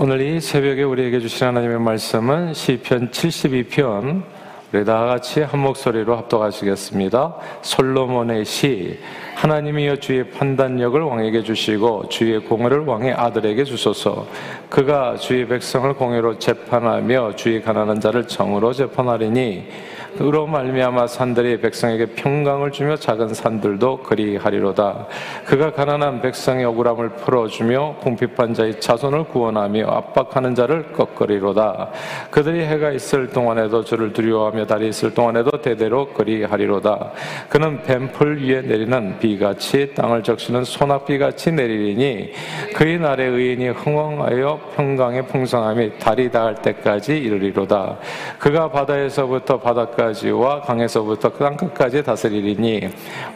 오늘 이 새벽에 우리에게 주신 하나님의 말씀은 시편 72편 우리 다 같이 한 목소리로 합독하시겠습니다. 솔로몬의 시 하나님이여 주의 판단력을 왕에게 주시고 주의 공의를 왕의 아들에게 주소서 그가 주의 백성을 공의로 재판하며 주의 가난한 자를 정으로 재판하리니 그로 말미암아 산들이 백성에게 평강을 주며 작은 산들도 그리하리로다. 그가 가난한 백성의 억울함을 풀어주며 궁핍한 자의 자손을 구원하며 압박하는 자를 꺾으리로다. 그들이 해가 있을 동안에도 주를 두려워하며 달이 있을 동안에도 대대로 그리하리로다. 그는 뱀풀 위에 내리는 비같이 땅을 적시는 소낙비같이 내리리니 그의 날에 의인이 흥왕하여 평강의 풍성함이 달이 닿을 때까지 이르리로다. 그가 바다에서부터 바닷가 끝까지와 강에서부터 땅 끝까지 다스리리니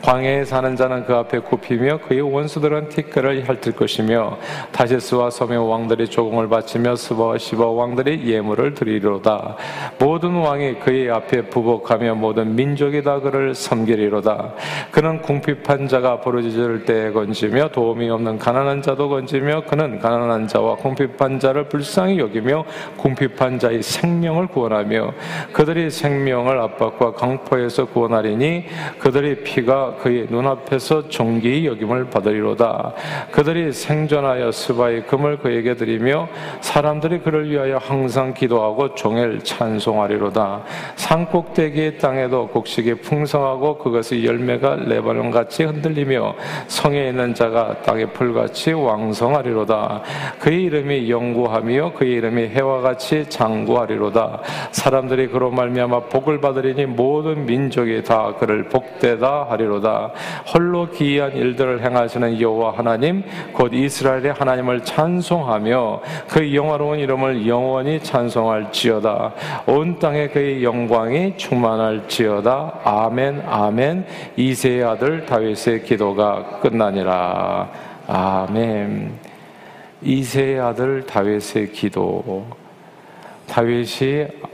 광해에 사는 자는 그 앞에 굽히며 그의 원수들은 티끌을 핥을 것이며 다시스와 섬의 왕들이 조공을 바치며 스바와 시바 왕들이 예물을 드리리로다. 모든 왕이 그의 앞에 부복하며 모든 민족이 다 그를 섬기리로다. 그는 궁핍한 자가 부르짖을 때에 건지며 도움이 없는 가난한 자도 건지며 그는 가난한 자와 궁핍한 자를 불쌍히 여기며 궁핍한 자의 생명을 구원하며 그들이 생명을 압박과 강포에서 구원하리니 그들의 피가 그의 눈앞에서 종기 여김을 받으리로다. 그들이 생존하여 스바의 금을 그에게 드리며 사람들이 그를 위하여 항상 기도하고 종일 찬송하리로다. 산꼭대기의 땅에도 곡식이 풍성하고 그것의 열매가 레바논같이 흔들리며 성에 있는 자가 땅의 풀같이 왕성하리로다. 그의 이름이 영구하며 그의 이름이 해와 같이 장구하리로다. 사람들이 그로 말미암아 복을 받 받으리니 모든 민족이 다 그를 복되다 하리로다. 홀로 기이한 일들을 행하시는 여호와 하나님 곧 이스라엘의 하나님을 찬송하며 그의 영화로운 이름을 영원히 찬송할지어다. 온 땅에 그의 영광이 충만할지어다. 아멘 아멘. 이세의 아들 다윗의 기도가 끝나니라. 아멘. 이세의 아들 다윗의 기도. 다윗이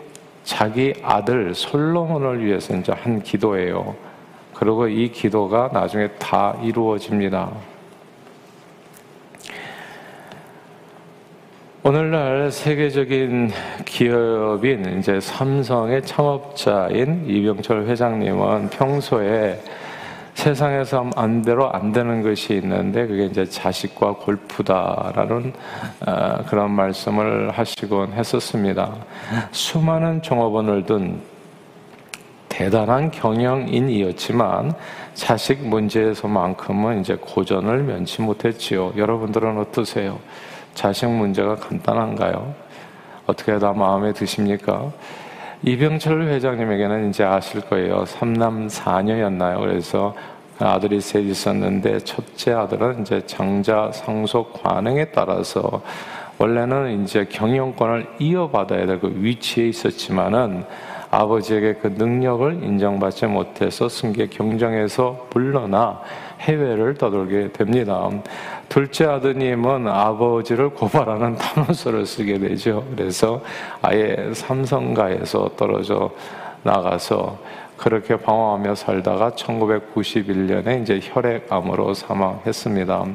자기 아들 솔로몬을 위해서 이제 한 기도예요. 그리고 이 기도가 나중에 다 이루어집니다. 오늘날 세계적인 기업인 이제 삼성의 창업자인 이병철 회장님은 평소에 세상에서 안 대로 안 되는 것이 있는데 그게 이제 자식과 골프다라는 어, 그런 말씀을 하시곤 했었습니다. 수많은 종업원을 둔 대단한 경영인이었지만 자식 문제에서만큼은 이제 고전을 면치 못했지요. 여러분들은 어떠세요? 자식 문제가 간단한가요? 어떻게 다 마음에 드십니까? 이병철 회장님에게는 이제 아실 거예요. 삼남 사녀였나요? 그래서 아들이 셋 있었는데 첫째 아들은 이제 장자 상속 관행에 따라서 원래는 이제 경영권을 이어받아야 될 그 위치에 있었지만은 아버지에게 그 능력을 인정받지 못해서 승계 경쟁에서 물러나 해외를 떠돌게 됩니다. 둘째 아드님은 아버지를 고발하는 탄원서를 쓰게 되죠. 그래서 아예 삼성가에서 떨어져 나가서 그렇게 방황하며 살다가 1991년에 이제 혈액암으로 사망했습니다.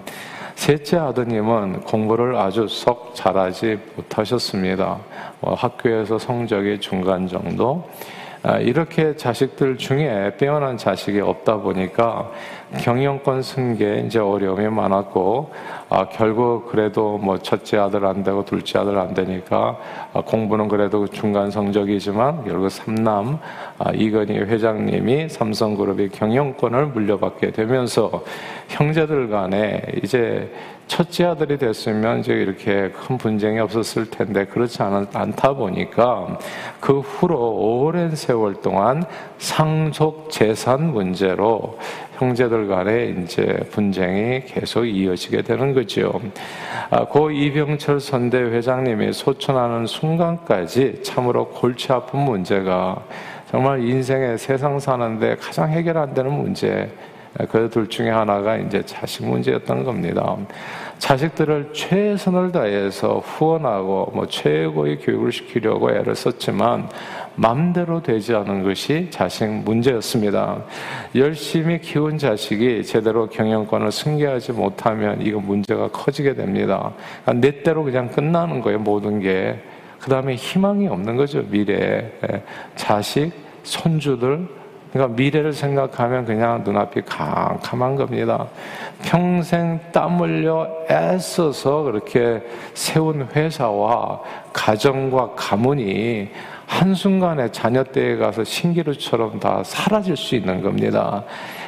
셋째 아드님은 공부를 아주 썩 잘하지 못하셨습니다. 뭐 학교에서 성적이 중간 정도. 아, 이렇게 자식들 중에 빼어난 자식이 없다 보니까 경영권 승계에 이제 어려움이 많았고 아, 결국 그래도 뭐 첫째 아들 안 되고 둘째 아들 안 되니까 아, 공부는 그래도 중간 성적이지만 결국 삼남 아, 이건희 회장님이 삼성그룹의 경영권을 물려받게 되면서 형제들 간에 이제 첫째 아들이 됐으면 이제 이렇게 큰 분쟁이 없었을 텐데 그렇지 않다 보니까 그 후로 오랜 세월 동안 상속 재산 문제로 형제들 간에 이제 분쟁이 계속 이어지게 되는 거죠. 아, 고 이병철 선대 회장님이 소천하는 순간까지 참으로 골치 아픈 문제가 정말 인생의 세상 사는데 가장 해결 안 되는 문제 그둘 중에 하나가 이제 자식 문제였던 겁니다. 자식들을 최선을 다해서 후원하고 뭐 최고의 교육을 시키려고 애를 썼지만 맘대로 되지 않은 것이 자식 문제였습니다. 열심히 키운 자식이 제대로 경영권을 승계하지 못하면 이거 문제가 커지게 됩니다. 그러니까 내 때로 그냥 끝나는 거예요, 모든 게. 그 다음에 희망이 없는 거죠, 미래에. 예. 자식, 손주들, 그러니까 미래를 생각하면 그냥 눈앞이 캄캄한 겁니다. 평생 땀 흘려 애써서 그렇게 세운 회사와 가정과 가문이 한순간에 자녀 때에 가서 신기루처럼 다 사라질 수 있는 겁니다.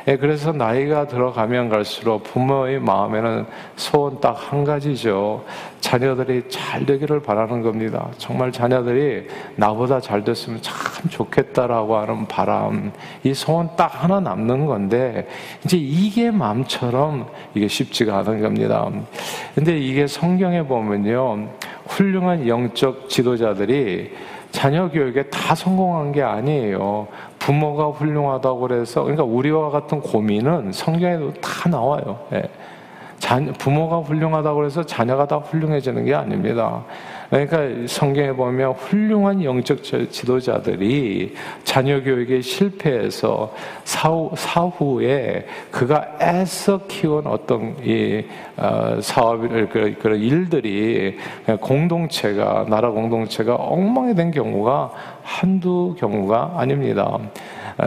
예, 그래서 나이가 들어가면 갈수록 부모의 마음에는 소원 딱 한 가지죠. 자녀들이 잘 되기를 바라는 겁니다. 정말 자녀들이 나보다 잘 됐으면 참 좋겠다라고 하는 바람, 이 소원 딱 하나 남는 건데, 이제 이게 마음처럼 이게 쉽지가 않은 겁니다. 근데 이게 성경에 보면요. 훌륭한 영적 지도자들이 자녀 교육에 다 성공한 게 아니에요. 부모가 훌륭하다고 그래서 그러니까 우리와 같은 고민은 성경에도 다 나와요. 예. 부모가 훌륭하다고 해서 자녀가 다 훌륭해지는 게 아닙니다. 그러니까 성경에 보면 훌륭한 영적 지도자들이 자녀 교육에 실패해서 사후, 사후에 그가 애써 키운 어떤 이 어, 사업을 그, 그런 일들이 공동체가 나라 공동체가 엉망이 된 경우가 한두 경우가 아닙니다.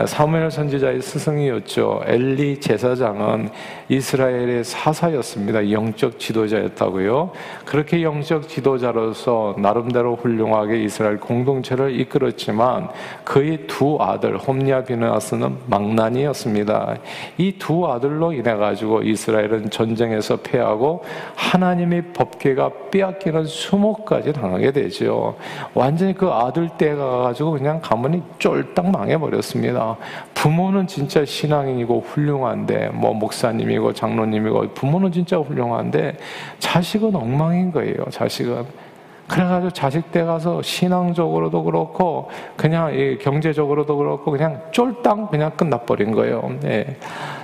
사무엘 선지자의 스승이었죠. 엘리 제사장은 이스라엘의 사사였습니다. 영적 지도자였다고요. 그렇게 영적 지도자로서 나름대로 훌륭하게 이스라엘 공동체를 이끌었지만 그의 두 아들 홈리아 비느하스는 망난이었습니다. 이 두 아들로 인해 가지고 이스라엘은 전쟁에서 패하고 하나님의 법계가 빼앗기는 수모까지 당하게 되죠. 완전히 그 아들 때가 가지고 그냥 가문이 쫄딱 망해버렸습니다. 겁니다. 부모는 진짜 신앙인이고 훌륭한데, 뭐 목사님이고 장로님이고, 부모는 진짜 훌륭한데, 자식은 엉망인 거예요, 자식은. 그래가지고 자식 때 가서 신앙적으로도 그렇고, 그냥 경제적으로도 그렇고, 그냥 쫄딱 그냥 끝나버린 거예요. 네.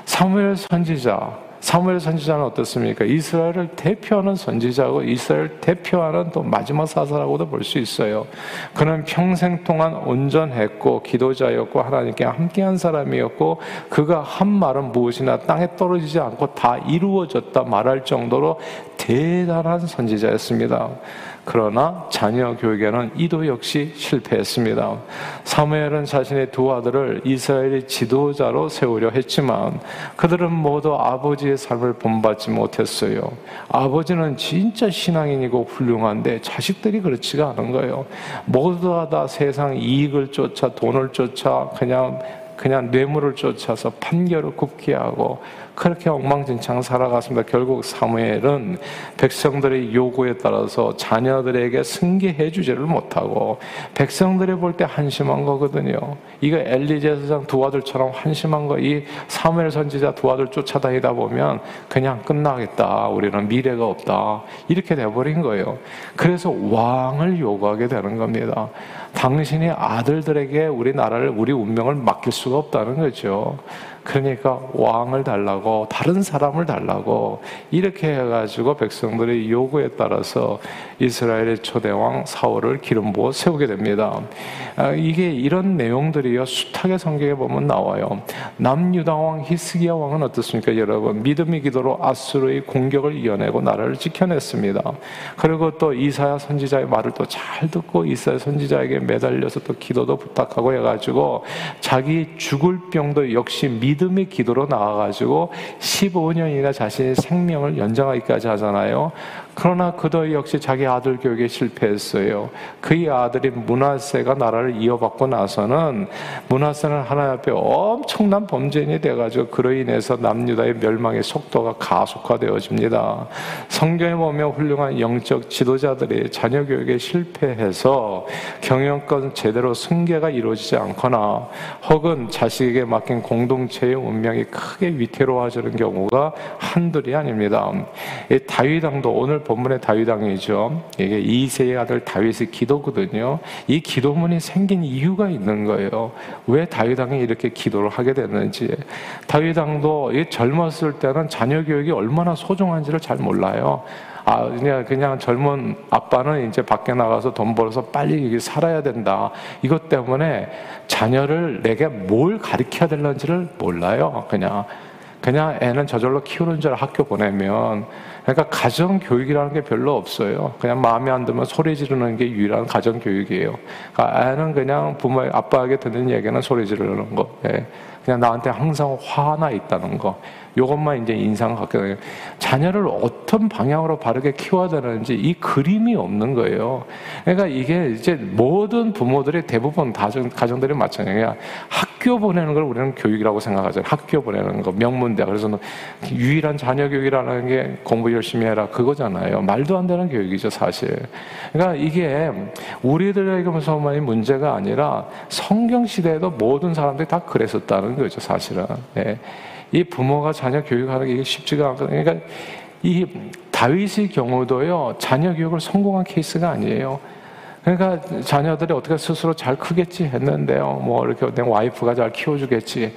사무엘 선지자, 사무엘 선지자는 어떻습니까? 이스라엘을 대표하는 선지자고 이스라엘 대표하는 또 마지막 사사라고도 볼 수 있어요. 그는 평생 동안 온전했고 기도자였고 하나님께 함께한 사람이었고 그가 한 말은 무엇이나 땅에 떨어지지 않고 다 이루어졌다 말할 정도로 대단한 선지자였습니다. 그러나 자녀 교육에는 이도 역시 실패했습니다. 사무엘은 자신의 두 아들을 이스라엘의 지도자로 세우려 했지만 그들은 모두 아버지의 삶을 본받지 못했어요. 아버지는 진짜 신앙인이고 훌륭한데 자식들이 그렇지가 않은 거예요. 모두가 다 세상 이익을 쫓아 돈을 쫓아 그냥 그냥 뇌물을 쫓아서 판결을 굽게 하고 그렇게 엉망진창 살아갔습니다. 결국 사무엘은 백성들의 요구에 따라서 자녀들에게 승계해 주지를 못하고 백성들이 볼 때 한심한 거거든요. 이거 엘리 제 사장 두 아들처럼 한심한 거 이 사무엘 선지자 두 아들 쫓아다니다 보면 그냥 끝나겠다. 우리는 미래가 없다. 이렇게 돼버린 거예요. 그래서 왕을 요구하게 되는 겁니다. 당신이 아들들에게 우리나라를 우리 운명을 맡길 수가 없다는 거죠. 그러니까 왕을 달라고 다른 사람을 달라고 이렇게 해가지고 백성들의 요구에 따라서 이스라엘의 초대왕 사울을 기름 부어 세우게 됩니다. 아, 이게 이런 내용들이요 숱하게 성경에 보면 나와요. 남유다 왕 히스기야 왕은 어떻습니까, 여러분? 믿음의 기도로 아수르의 공격을 이겨내고 나라를 지켜냈습니다. 그리고 또 이사야 선지자의 말을 또 잘 듣고 이사야 선지자에게 매달려서 또 기도도 부탁하고 해가지고 자기 죽을 병도 역시 믿음의 기도로 나와가지고 15년이나 자신의 생명을 연장하기까지 하잖아요. 그러나 그도 역시 자기 아들 교육에 실패했어요. 그의 아들인 문하세가 나라를 이어받고 나서는 문하세는 하나님 앞에 엄청난 범죄인이 돼가지고 그로 인해서 남유다의 멸망의 속도가 가속화되어집니다. 성경에 보면 훌륭한 영적 지도자들이 자녀 교육에 실패해서 경영권 제대로 승계가 이루어지지 않거나 혹은 자식에게 맡긴 공동체의 운명이 크게 위태로워지는 경우가 한둘이 아닙니다. 다윗 왕도 오늘 본문의 다윗 왕이죠. 이게 이세의 아들 다윗의 기도거든요. 이 기도문이 생긴 이유가 있는 거예요. 왜 다윗 왕이 이렇게 기도를 하게 됐는지. 다윗 왕도 젊었을 때는 자녀 교육이 얼마나 소중한지를 잘 몰라요. 아, 그냥, 그냥 젊은 아빠는 이제 밖에 나가서 돈 벌어서 빨리 살아야 된다. 이것 때문에 자녀를 내게 뭘 가르쳐야 될는지를 몰라요. 그냥. 그냥 애는 저절로 키우는 줄 학교 보내면 그러니까 가정 교육이라는 게 별로 없어요. 그냥 마음에 안 들면 소리 지르는 게 유일한 가정 교육이에요. 그러니까 애는 그냥 부모 아빠에게 듣는 얘기는 소리 지르는 거. 예. 그냥 나한테 항상 화나 있다는 거. 요것만 이제 인상 갖게 돼요. 자녀를 어떤 방향으로 바르게 키워야 되는지 이 그림이 없는 거예요. 그러니까 이게 이제 모든 부모들이 대부분 가정, 가정들이 마찬가지야. 학교 보내는 걸 우리는 교육이라고 생각하잖아요. 학교 보내는 거, 명문대. 그래서 유일한 자녀 교육이라는 게 공부 열심히 해라. 그거잖아요. 말도 안 되는 교육이죠, 사실. 그러니까 이게 우리들에게서만이 문제가 아니라 성경 시대에도 모든 사람들이 다 그랬었다는 거죠, 사실은. 네. 이 부모가 자녀 교육하는 게 쉽지가 않거든요. 그러니까 이 다윗의 경우도요, 자녀 교육을 성공한 케이스가 아니에요. 그러니까 자녀들이 어떻게 스스로 잘 크겠지 했는데요. 뭐 이렇게 내 와이프가 잘 키워주겠지.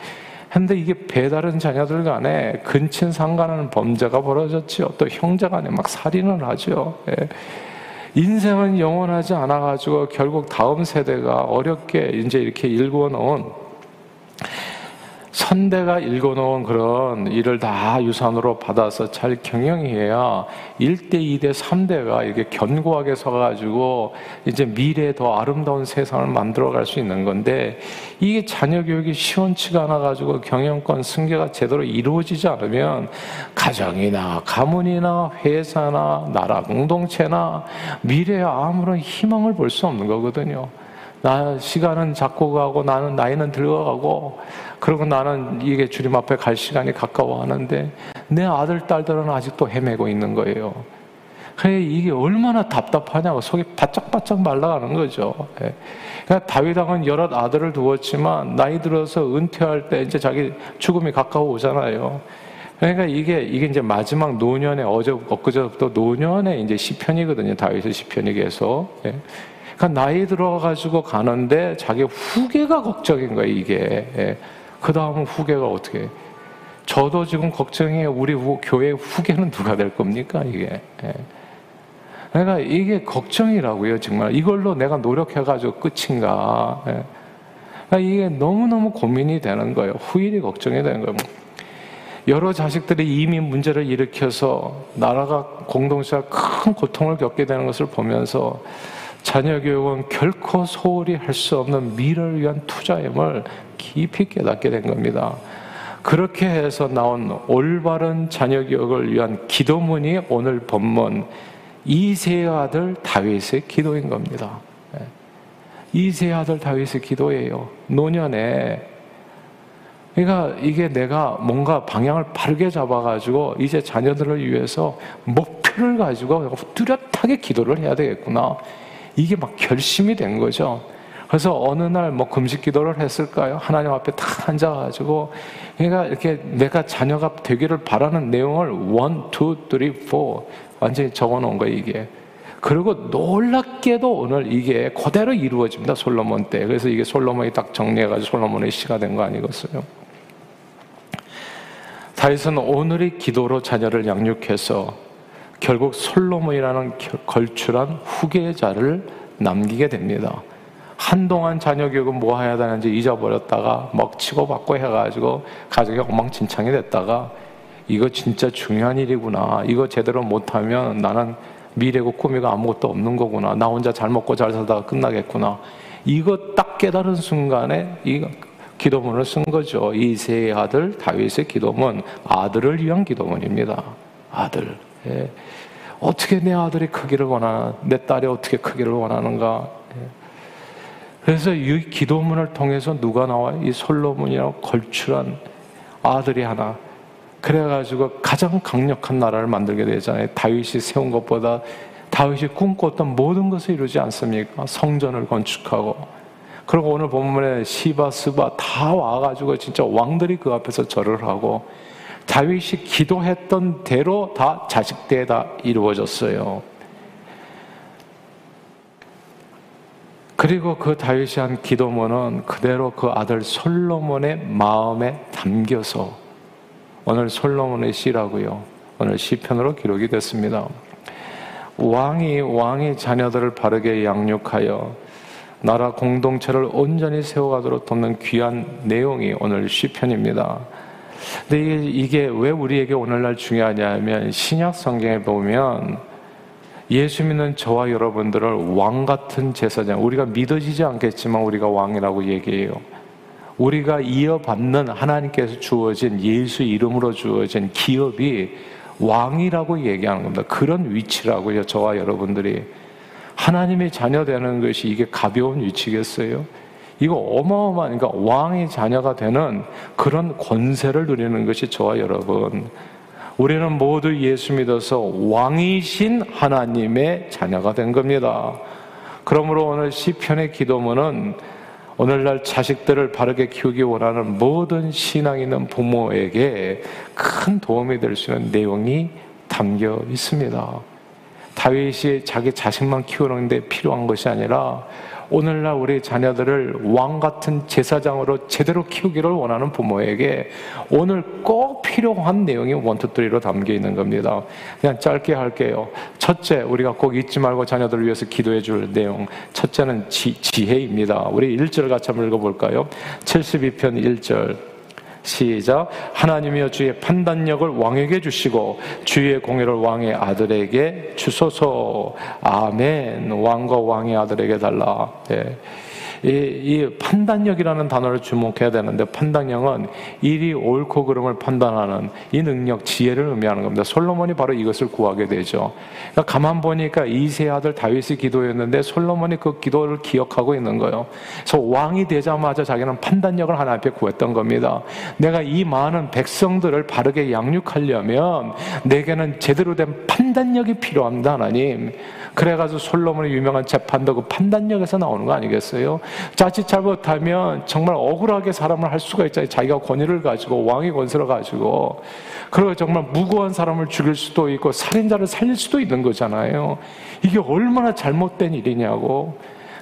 근데 이게 배다른 자녀들 간에 근친 상간하는 범죄가 벌어졌지요. 또 형제 간에 막 살인을 하죠. 예. 인생은 영원하지 않아가지고 결국 다음 세대가 어렵게 이제 이렇게 일구어 놓은 선대가 읽어놓은 그런 일을 다 유산으로 받아서 잘 경영해야 1대, 2대, 3대가 이렇게 견고하게 서가지고 이제 미래에 더 아름다운 세상을 만들어갈 수 있는 건데 이게 자녀 교육이 시원치가 않아가지고 경영권 승계가 제대로 이루어지지 않으면 가정이나 가문이나 회사나 나라 공동체나 미래에 아무런 희망을 볼 수 없는 거거든요. 나 시간은 자꾸 가고 나는 나이는 들어가고 그리고 나는 이게 주님 앞에 갈 시간이 가까워 하는데 내 아들 딸들은 아직도 헤매고 있는 거예요. 그래 이게 얼마나 답답하냐고 속이 바짝바짝 말라가는 거죠. 예. 그러니까 다윗 왕은 여러 아들을 두었지만 나이 들어서 은퇴할 때 이제 자기 죽음이 가까워 오잖아요. 그러니까 이게 이게 이제 마지막 노년의 어제 엊그제부터 노년의 이제 시편이거든요. 다윗의 시편이 계속. 예. 그러니까 나이 들어가지고 가는데 자기 후계가 걱정인 거예요, 이게. 예. 그 다음은 후계가 어떻게. 저도 지금 걱정해요. 우리 교회 후계는 누가 될 겁니까, 이게. 예. 그러니까 이게 걱정이라고요, 정말. 이걸로 내가 노력해가지고 끝인가. 예. 그러니까 이게 너무너무 고민이 되는 거예요. 후일이 걱정이 되는 거예요. 여러 자식들이 이미 문제를 일으켜서 나라가 공동체가 큰 고통을 겪게 되는 것을 보면서 자녀 교육은 결코 소홀히 할 수 없는 미래를 위한 투자임을 깊이 깨닫게 된 겁니다. 그렇게 해서 나온 올바른 자녀 교육을 위한 기도문이 오늘 본문 이세의 아들 다윗의 기도인 겁니다. 네. 이세의 아들 다윗의 기도예요. 노년에 그러니까 이게 내가 뭔가 방향을 바르게 잡아가지고 이제 자녀들을 위해서 목표를 가지고 뚜렷하게 기도를 해야 되겠구나. 이게 막 결심이 된 거죠. 그래서 어느 날 뭐 금식 기도를 했을까요? 하나님 앞에 탁 앉아가지고, 그러니까 이렇게 내가 자녀가 되기를 바라는 내용을 one, two, three, four 완전히 적어 놓은 거예요, 이게. 그리고 놀랍게도 오늘 이게 그대로 이루어집니다, 솔로몬 때. 그래서 이게 솔로몬이 딱 정리해가지고 솔로몬의 시가 된 거 아니겠어요? 다윗은 오늘의 기도로 자녀를 양육해서 결국 솔로몬이라는 걸출한 후계자를 남기게 됩니다. 한동안 자녀 교육은 뭐 해야 되는지 잊어버렸다가 먹치고 받고 해가지고 가족이 엉망진창이 됐다가 이거 진짜 중요한 일이구나. 이거 제대로 못하면 나는 미래고 꿈이고 아무것도 없는 거구나. 나 혼자 잘 먹고 잘 살다가 끝나겠구나. 이거 딱 깨달은 순간에 이 기도문을 쓴 거죠. 이세의 아들 다윗의 기도문, 아들을 위한 기도문입니다. 아들. 예. 어떻게 내 아들이 크기를 원하나, 내 딸이 어떻게 크기를 원하는가. 예. 그래서 이 기도문을 통해서 누가 나와요? 이 솔로몬이라고 걸출한 아들이 하나. 그래가지고 가장 강력한 나라를 만들게 되잖아요. 다윗이 세운 것보다 다윗이 꿈꿨던 모든 것을 이루지 않습니까? 성전을 건축하고. 그리고 오늘 본문에 시바, 스바 다 와가지고 진짜 왕들이 그 앞에서 절을 하고 다윗이 기도했던 대로 다 자식 때에 다 이루어졌어요. 그리고 그 다윗이 한 기도문은 그대로 그 아들 솔로몬의 마음에 담겨서 오늘 솔로몬의 시라고요. 오늘 시편으로 기록이 됐습니다. 왕이 왕의 자녀들을 바르게 양육하여 나라 공동체를 온전히 세워가도록 돕는 귀한 내용이 오늘 시편입니다. 근데 이게 왜 우리에게 오늘날 중요하냐면 신약 성경에 보면 예수 믿는 저와 여러분들을 왕 같은 제사장, 우리가 믿어지지 않겠지만 우리가 왕이라고 얘기해요. 우리가 이어받는 하나님께서 주어진 예수 이름으로 주어진 기업이 왕이라고 얘기하는 겁니다. 그런 위치라고요, 저와 여러분들이. 하나님의 자녀 되는 것이 이게 가벼운 위치겠어요? 이거 어마어마한, 그러니까 왕의 자녀가 되는 그런 권세를 누리는 것이 저와 여러분. 우리는 모두 예수 믿어서 왕이신 하나님의 자녀가 된 겁니다. 그러므로 오늘 시편의 기도문은 오늘날 자식들을 바르게 키우기 원하는 모든 신앙 있는 부모에게 큰 도움이 될 수 있는 내용이 담겨 있습니다. 다윗이 자기 자식만 키우는데 필요한 것이 아니라 오늘날 우리 자녀들을 왕 같은 제사장으로 제대로 키우기를 원하는 부모에게 오늘 꼭 필요한 내용이 원투쓰리로 담겨 있는 겁니다. 그냥 짧게 할게요. 첫째, 우리가 꼭 잊지 말고 자녀들을 위해서 기도해 줄 내용. 첫째는 지, 지혜입니다. 우리 1절 같이 한번 읽어볼까요? 72편 1절. 시작. 하나님이여 주의 판단력을 왕에게 주시고 주의 공의를 왕의 아들에게 주소서. 아멘. 왕과 왕의 아들에게 달라. 네. 이, 이 판단력이라는 단어를 주목해야 되는데 판단력은 일이 옳고 그름을 판단하는 이 능력, 지혜를 의미하는 겁니다. 솔로몬이 바로 이것을 구하게 되죠. 그러니까 가만 보니까 이세 아들 다윗이 기도했는데 솔로몬이 그 기도를 기억하고 있는 거예요. 그래서 왕이 되자마자 자기는 판단력을 하나 앞에 구했던 겁니다. 내가 이 많은 백성들을 바르게 양육하려면 내게는 제대로 된 판단력이 필요합니다, 하나님. 그래가지고 솔로몬의 유명한 재판도 그 판단력에서 나오는 거 아니겠어요? 자칫 잘못하면 정말 억울하게 사람을 할 수가 있잖아요. 자기가 권위를 가지고 왕의 권세를 가지고 그리고 정말 무고한 사람을 죽일 수도 있고 살인자를 살릴 수도 있는 거잖아요. 이게 얼마나 잘못된 일이냐고.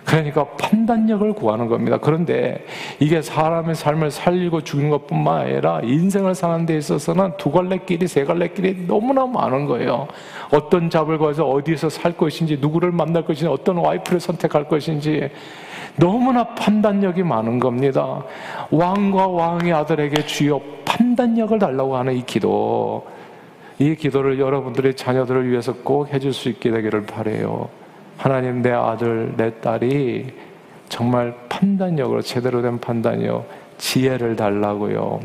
그러니까 판단력을 구하는 겁니다. 그런데 이게 사람의 삶을 살리고 죽이는 것뿐만 아니라 인생을 사는 데 있어서는 두 갈래 길이, 세 갈래 길이 너무나 많은 거예요. 어떤 잡을 거서 어디서 살 것인지, 누구를 만날 것인지, 어떤 와이프를 선택할 것인지, 너무나 판단력이 많은 겁니다. 왕과 왕의 아들에게 주여 판단력을 달라고 하는 이 기도. 이 기도를 여러분들의 자녀들을 위해서 꼭 해줄 수 있게 되기를 바래요. 하나님 내 아들 내 딸이 정말 판단력으로 제대로 된 판단력 지혜를 달라고요.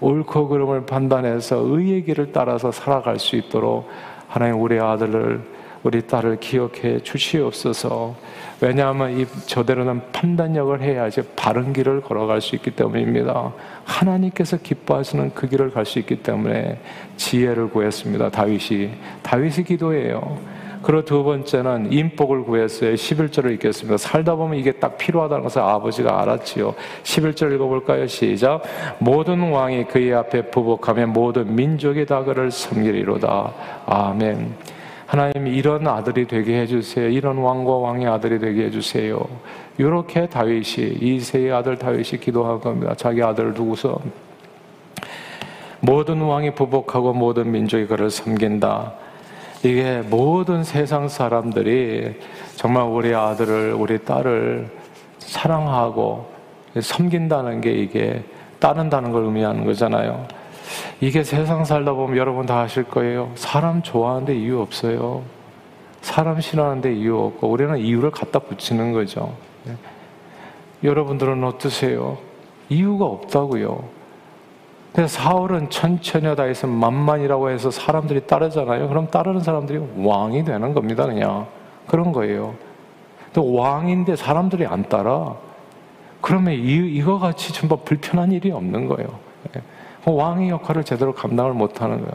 옳고 그름을 판단해서 의의 길을 따라서 살아갈 수 있도록 하나님 우리 아들을 우리 딸을 기억해 주시옵소서. 왜냐하면 이 저대로는 판단력을 해야지 바른 길을 걸어갈 수 있기 때문입니다. 하나님께서 기뻐하시는 그 길을 갈 수 있기 때문에 지혜를 구했습니다. 다윗이 다윗이 기도해요. 그리고 두 번째는 인복을 구했어요. 11절을 읽겠습니다. 살다 보면 이게 딱 필요하다는 것을 아버지가 알았지요. 11절 읽어볼까요? 시작. 모든 왕이 그의 앞에 부복하면 모든 민족이 다 그를 섬기리로다. 아멘. 하나님 이런 아들이 되게 해주세요. 이런 왕과 왕의 아들이 되게 해주세요. 이렇게 다윗이 이세의 아들 다윗이 기도한 겁니다. 자기 아들을 두고서 모든 왕이 부복하고 모든 민족이 그를 섬긴다. 이게 모든 세상 사람들이 정말 우리 아들을, 우리 딸을 사랑하고 섬긴다는 게 이게 따른다는 걸 의미하는 거잖아요. 이게 세상 살다 보면 여러분 다 아실 거예요. 사람 좋아하는데 이유 없어요. 사람 싫어하는데 이유 없고, 우리는 이유를 갖다 붙이는 거죠. 네. 여러분들은 어떠세요? 이유가 없다고요. 그래서 사울은 천천히 다 해서 만만이라고 해서 사람들이 따르잖아요. 그럼 따르는 사람들이 왕이 되는 겁니다. 그냥 그런 거예요. 또 왕인데 사람들이 안 따라. 그러면 이, 이거 같이 전부 불편한 일이 없는 거예요. 예. 왕의 역할을 제대로 감당을 못 하는 거예요.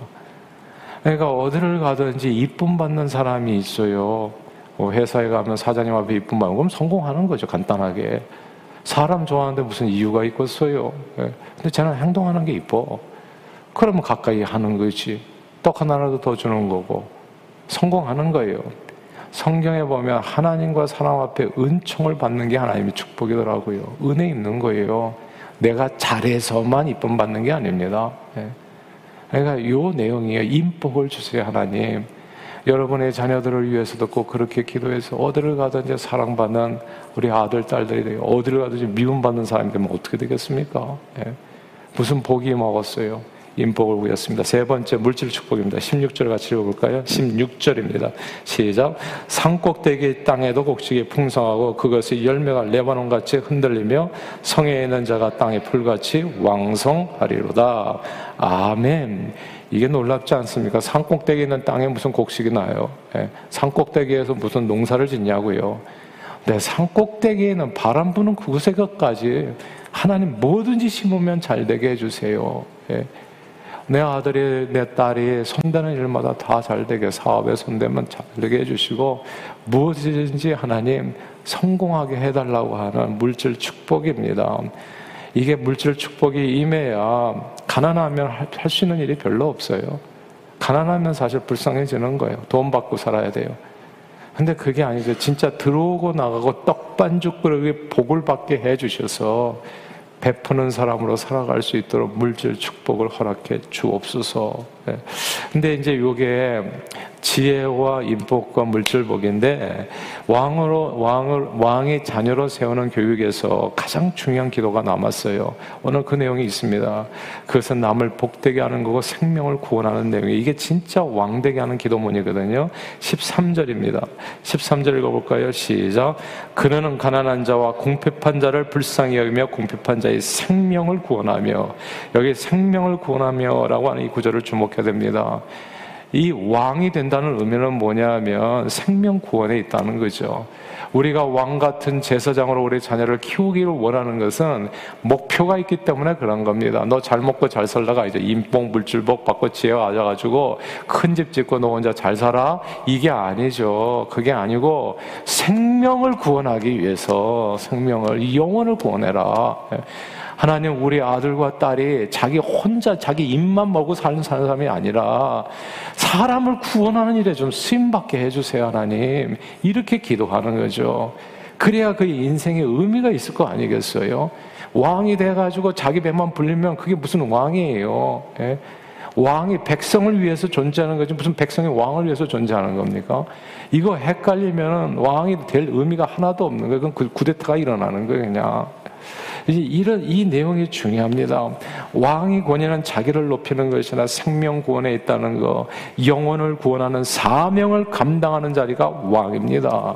그러니까 어디를 가든지 이쁨 받는 사람이 있어요. 뭐 회사에 가면 사장님 앞에 이쁨 받으면 그럼 성공하는 거죠. 간단하게. 사람 좋아하는데 무슨 이유가 있겠어요. 예. 근데 저는 행동하는 게 이뻐. 그러면 가까이 하는 거지. 떡 하나라도 더 주는 거고 성공하는 거예요. 성경에 보면 하나님과 사람 앞에 은총을 받는 게 하나님의 축복이더라고요. 은혜 있는 거예요. 내가 잘해서만 이쁨 받는 게 아닙니다. 예. 그러니까 요 내용이에요. 인복을 주세요, 하나님. 여러분의 자녀들을 위해서도 꼭 그렇게 기도해서 어디를 가든지 사랑받는 우리 아들, 딸들이 되고 어디를 가든지 미움받는 사람이 되면 어떻게 되겠습니까? 예. 무슨 복이 먹었어요? 인복을 구했습니다. 세 번째 물질 축복입니다. 16절 같이 읽어볼까요? 16절입니다. 시작. 산꼭대기 땅에도 곡식이 풍성하고 그것이 열매가 레바논 같이 흔들리며 성에 있는 자가 땅의 풀같이 왕성하리로다. 아멘. 이게 놀랍지 않습니까? 산꼭대기 있는 땅에 무슨 곡식이 나요? 예. 산꼭대기에서 무슨 농사를 짓냐고요? 네, 산꼭대기에는 바람 부는 그곳에까지 하나님 뭐든지 심으면 잘 되게 해주세요. 예. 내 아들이 내 딸이 손대는 일마다 다 잘 되게 사업에 손대면 잘 되게 해주시고 무엇이든지 하나님 성공하게 해달라고 하는 물질 축복입니다. 이게 물질 축복이 임해야 가난하면 할 수 있는 일이 별로 없어요. 가난하면 사실 불쌍해지는 거예요. 돈 받고 살아야 돼요. 근데 그게 아니죠. 진짜 들어오고 나가고 떡반죽 그릇에 복을 받게 해주셔서 베푸는 사람으로 살아갈 수 있도록 물질 축복을 허락해 주옵소서. 예. 근데 이제 요게 지혜와 인복과 물질복인데 왕으로 왕을 왕의 자녀로 세우는 교육에서 가장 중요한 기도가 남았어요. 오늘 그 내용이 있습니다. 그것은 남을 복되게 하는 거고 생명을 구원하는 내용이 이게 진짜 왕되게 하는 기도문이거든요. 13절입니다. 13절 읽어볼까요? 시작. 그는 가난한 자와 공핍한 자를 불쌍히 여기며 공핍한 자의 생명을 구원하며 여기 생명을 구원하며라고 하는 이 구절을 주목해야 됩니다. 이 왕이 된다는 의미는 뭐냐면 생명 구원에 있다는 거죠. 우리가 왕 같은 제사장으로 우리 자녀를 키우기를 원하는 것은 목표가 있기 때문에 그런 겁니다. 너 잘 먹고 잘 살다가 이제 인복 물질복 받고 지혜 가져가지고 큰 집 짓고 너 혼자 잘 살아 이게 아니죠. 그게 아니고 생명을 구원하기 위해서 생명을 영혼을 구원해라. 하나님 우리 아들과 딸이 자기 혼자 자기 입만 먹고 사는 사람이 아니라 사람을 구원하는 일에 좀 쓰임받게 해주세요 하나님 이렇게 기도하는 거죠 그래야 그 인생에 의미가 있을 거 아니겠어요 왕이 돼가지고 자기 배만 불리면 그게 무슨 왕이에요 예? 왕이 백성을 위해서 존재하는 거지 무슨 백성이 왕을 위해서 존재하는 겁니까? 이거 헷갈리면 왕이 될 의미가 하나도 없는 거예요. 그건 구데타가 일어나는 거예요, 그냥. 이런 이 내용이 중요합니다. 왕이 권위는 자기를 높이는 것이나 생명 구원에 있다는 거, 영혼을 구원하는 사명을 감당하는 자리가 왕입니다.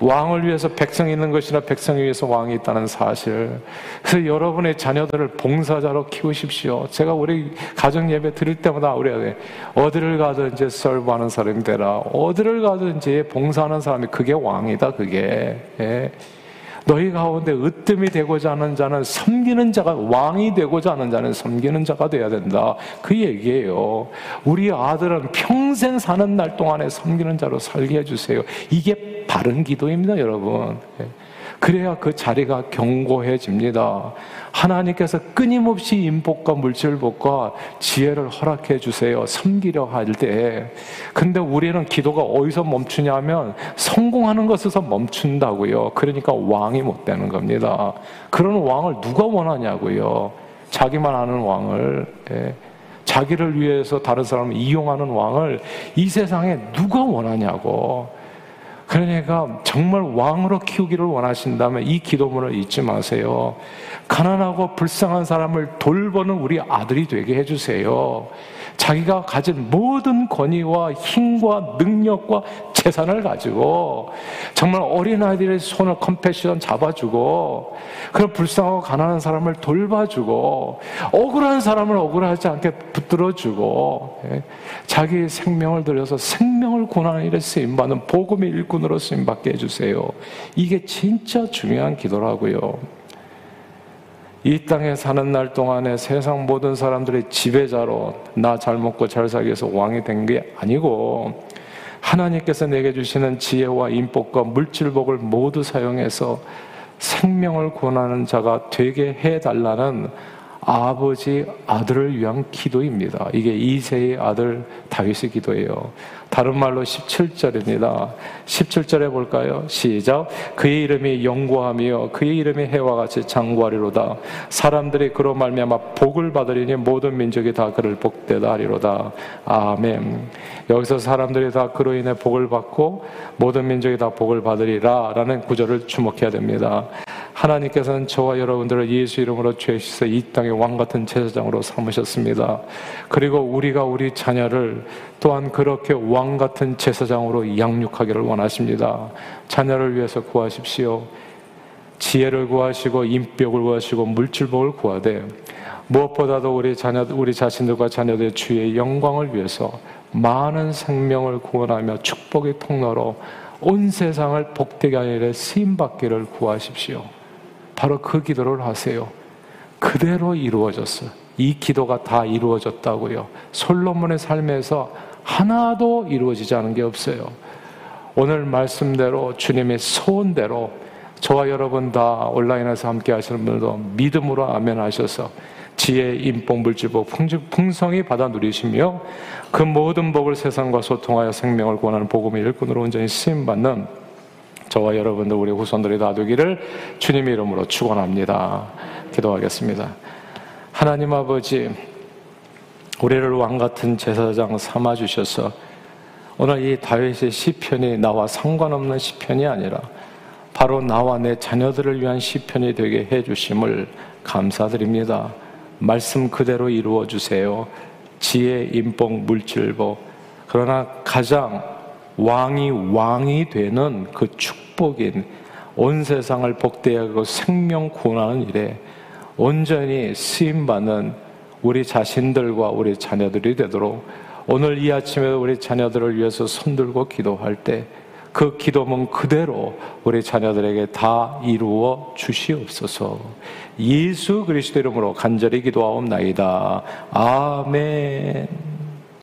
왕을 위해서 백성이 있는 것이나 백성을 위해서 왕이 있다는 사실. 그래서 여러분의 자녀들을 봉사자로 키우십시오. 제가 우리 가정 예배 드릴 때마다 우리 어디를 가든지 설부하는 사람이 되라. 어디를 가든지 봉사하는 사람이 그게 왕이다. 그게. 예. 너희 가운데 으뜸이 되고자 하는 자는 섬기는 자가 왕이 되고자 하는 자는 섬기는 자가 돼야 된다. 그 얘기예요. 우리 아들은 평생 사는 날 동안에 섬기는 자로 살게 해주세요. 이게 바른 기도입니다, 여러분. 예. 그래야 그 자리가 견고해집니다. 하나님께서 끊임없이 인복과 물질복과 지혜를 허락해 주세요. 섬기려 할 때. 근데 우리는 기도가 어디서 멈추냐면 성공하는 것에서 멈춘다고요. 그러니까 왕이 못 되는 겁니다. 그런 왕을 누가 원하냐고요. 자기만 아는 왕을. 예. 자기를 위해서 다른 사람을 이용하는 왕을 이 세상에 누가 원하냐고. 그러니까 정말 왕으로 키우기를 원하신다면 이 기도문을 잊지 마세요. 가난하고 불쌍한 사람을 돌보는 우리 아들이 되게 해주세요. 자기가 가진 모든 권위와 힘과 능력과 재산을 가지고 정말 어린아이들의 손을 컴패션 잡아주고 그런 불쌍하고 가난한 사람을 돌봐주고 억울한 사람을 억울하지 않게 붙들어주고 예, 자기 생명을 들여서 생명을 구원하는 일에 쓰임받는 복음의 일꾼으로 쓰임받게 해주세요. 이게 진짜 중요한 기도라고요. 이 땅에 사는 날 동안에 세상 모든 사람들의 지배자로 나 잘 먹고 잘 살기 위해서 왕이 된 게 아니고 하나님께서 내게 주시는 지혜와 인복과 물질복을 모두 사용해서 생명을 구원하는 자가 되게 해달라는 아버지 아들을 위한 기도입니다. 이게 이세의 아들 다윗의 기도예요. 다른 말로 17절입니다. 17절에 볼까요? 시작. 그의 이름이 영구하며 그의 이름이 해와 같이 장구하리로다. 사람들이 그로 말미암아 복을 받으리니 모든 민족이 다 그를 복되다 하리로다. 아멘. 여기서 사람들이 다 그로 인해 복을 받고 모든 민족이 다 복을 받으리라라는 구절을 주목해야 됩니다. 하나님께서는 저와 여러분들을 예수 이름으로 죄 씻어 이 땅의 왕 같은 제사장으로 삼으셨습니다. 그리고 우리가 우리 자녀를 또한 그렇게 왕 같은 제사장으로 양육하기를 원하십니다. 자녀를 위해서 구하십시오. 지혜를 구하시고 인격을 구하시고 물질복을 구하되 무엇보다도 우리 자녀 우리 자신들과 자녀들의 주의 영광을 위해서 많은 생명을 구원하며 축복의 통로로 온 세상을 복되게 하려 쓰임 받기를 구하십시오. 바로 그 기도를 하세요. 그대로 이루어졌어요. 이 기도가 다 이루어졌다고요. 솔로몬의 삶에서 하나도 이루어지지 않은 게 없어요. 오늘 말씀대로 주님의 소원대로 저와 여러분 다 온라인에서 함께 하시는 분들도 믿음으로 아멘 하셔서 지혜, 인복, 물질복, 풍성히 받아 누리시며 그 모든 복을 세상과 소통하여 생명을 구원하는 복음의 일꾼으로 온전히 쓰임받는 저와 여러분들 우리 후손들이 다 되기를 주님의 이름으로 축원합니다. 기도하겠습니다. 하나님 아버지 우리를 왕 같은 제사장 삼아 주셔서 오늘 이 다윗의 시편이 나와 상관없는 시편이 아니라 바로 나와 내 자녀들을 위한 시편이 되게 해 주심을 감사드립니다. 말씀 그대로 이루어 주세요. 지혜, 인복, 물질복. 그러나 가장 왕이 왕이 되는 그 축복인 온 세상을 복되하고 생명 구원하는 일에 온전히 쓰임 받는 우리 자신들과 우리 자녀들이 되도록 오늘 이 아침에 우리 자녀들을 위해서 손들고 기도할 때 그 기도문 그대로 우리 자녀들에게 다 이루어 주시옵소서. 예수 그리스도 이름으로 간절히 기도하옵나이다. 아멘.